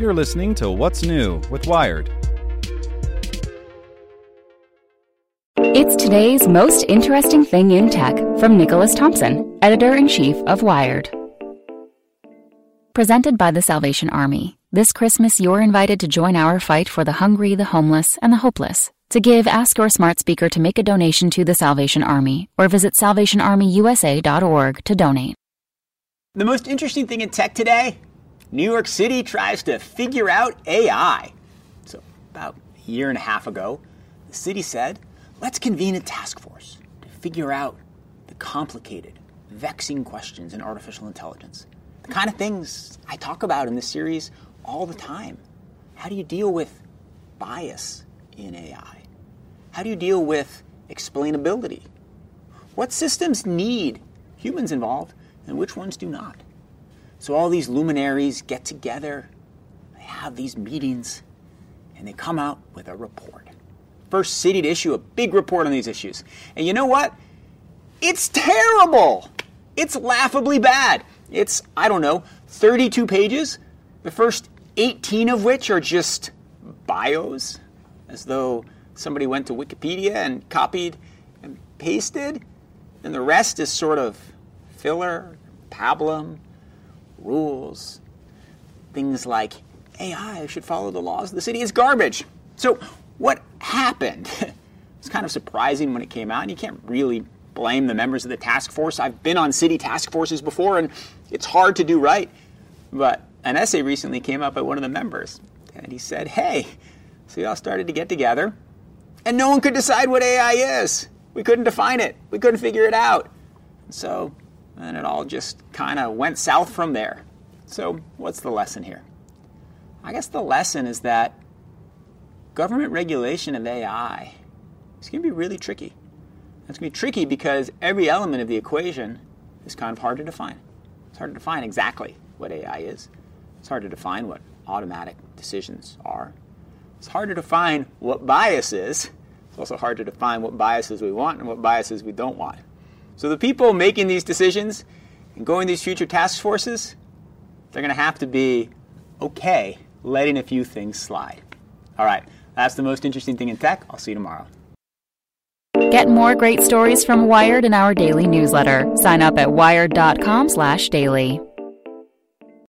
You're listening to What's New with Wired. It's today's most interesting thing in tech from Nicholas Thompson, editor in chief of Wired. Presented by the Salvation Army. This Christmas, you're invited to join our fight for the hungry, the homeless, and the hopeless. To give, ask your smart speaker to make a donation to the Salvation Army or visit salvationarmyusa.org to donate. The most interesting thing in tech today New York City tries to figure out AI. So, about a year and a half ago, the city said, let's convene a task force to figure out the complicated, vexing questions in artificial intelligence. The kind of things I talk about in this series all the time. How do you deal with bias in AI? How do you deal with explainability? What systems need humans involved and which ones do not? So all these luminaries get together, they have these meetings, and they come out with a report. First city to issue a big report on these issues. And you know what? It's terrible. It's laughably bad. It's, I don't know, 32 pages, the first 18 of which are just bios, as though somebody went to Wikipedia and copied and pasted. And the rest is sort of filler, pablum, rules, things like AI should follow the laws of the city is garbage. So, what happened? it's kind of surprising when it came out, and you can't really blame the members of the task force. I've been on city task forces before, and it's hard to do right. But an essay recently came up by one of the members, and he said, Hey, so we all started to get together, and no one could decide what AI is. We couldn't define it, we couldn't figure it out. So and it all just kind of went south from there. So, what's the lesson here? I guess the lesson is that government regulation of AI is going to be really tricky. It's going to be tricky because every element of the equation is kind of hard to define. It's hard to define exactly what AI is. It's hard to define what automatic decisions are. It's hard to define what bias is. It's also hard to define what biases we want and what biases we don't want. So the people making these decisions and going these future task forces, they're going to have to be okay letting a few things slide. All right, that's the most interesting thing in tech. I'll see you tomorrow. Get more great stories from Wired in our daily newsletter. Sign up at wired.com/daily.